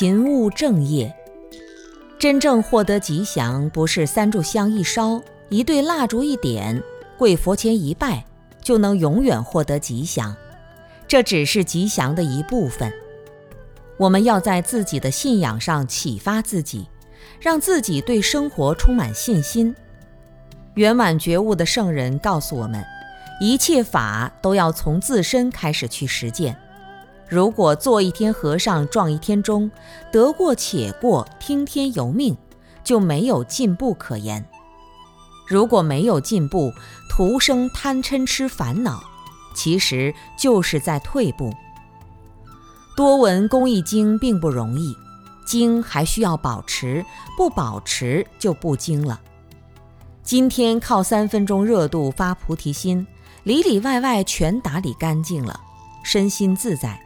勤务正业。真正获得吉祥，不是三炷香一烧，一对蜡烛一点，跪佛前一拜，就能永远获得吉祥。这只是吉祥的一部分。我们要在自己的信仰上启发自己，让自己对生活充满信心。圆满觉悟的圣人告诉我们，一切法都要从自身开始去实践。如果做一天和尚撞一天钟，得过且过，听天由命，就没有进步可言。如果没有进步，徒生贪嗔痴烦恼，其实就是在退步。多闻公益经并不容易，经还需要保持，不保持就不经了。今天靠三分钟热度发菩提心，里里外外全打理干净了，身心自在。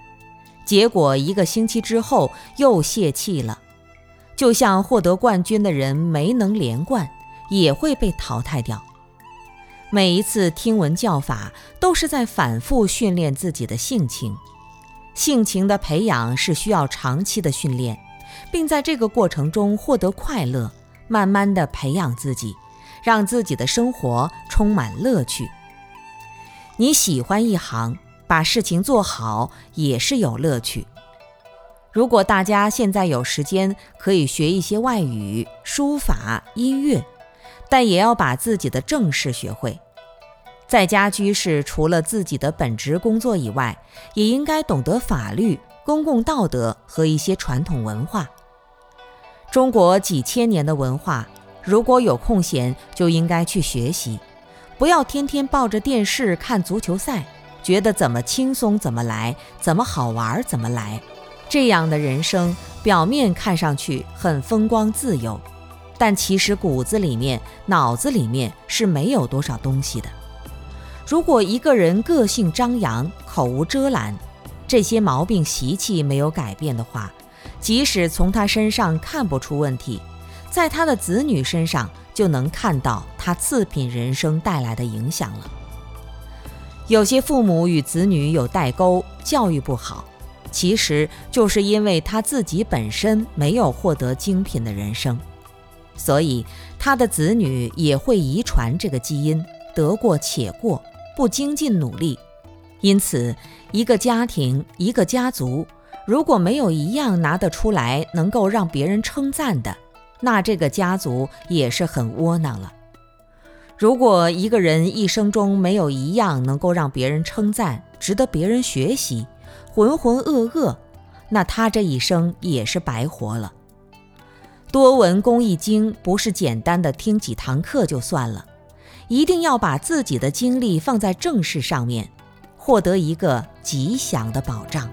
结果一个星期之后又泄气了，就像获得冠军的人没能连冠，也会被淘汰掉。每一次听闻教法，都是在反复训练自己的性情。性情的培养是需要长期的训练，并在这个过程中获得快乐，慢慢的培养自己。让自己的生活充满乐趣。你喜欢一行，把事情做好也是有乐趣。如果大家现在有时间，可以学一些外语、书法、音乐，但也要把自己的正事学会。在家居士除了自己的本职工作以外，也应该懂得法律、公共道德和一些传统文化。中国几千年的文化。如果有空闲，就应该去学习，不要天天抱着电视看足球赛，觉得怎么轻松怎么来，怎么好玩怎么来。这样的人生，表面看上去很风光自由，但其实骨子里面、脑子里面是没有多少东西的。如果一个人个性张扬、口无遮拦，这些毛病习气没有改变的话，即使从他身上看不出问题。在他的子女身上就能看到他次品人生带来的影响了。有些父母与子女有代沟，教育不好，其实就是因为他自己本身没有获得精品的人生，所以他的子女也会遗传这个基因，得过且过，不精进努力。因此，一个家庭、一个家族，如果没有一样拿得出来能够让别人称赞的，那这个家族也是很窝囊了。如果一个人一生中没有一样能够让别人称赞、值得别人学习，浑浑噩噩，那他这一生也是白活了。多闻公益经不是简单的听几堂课就算了，一定要把自己的精力放在正事上面，获得一个吉祥的保障。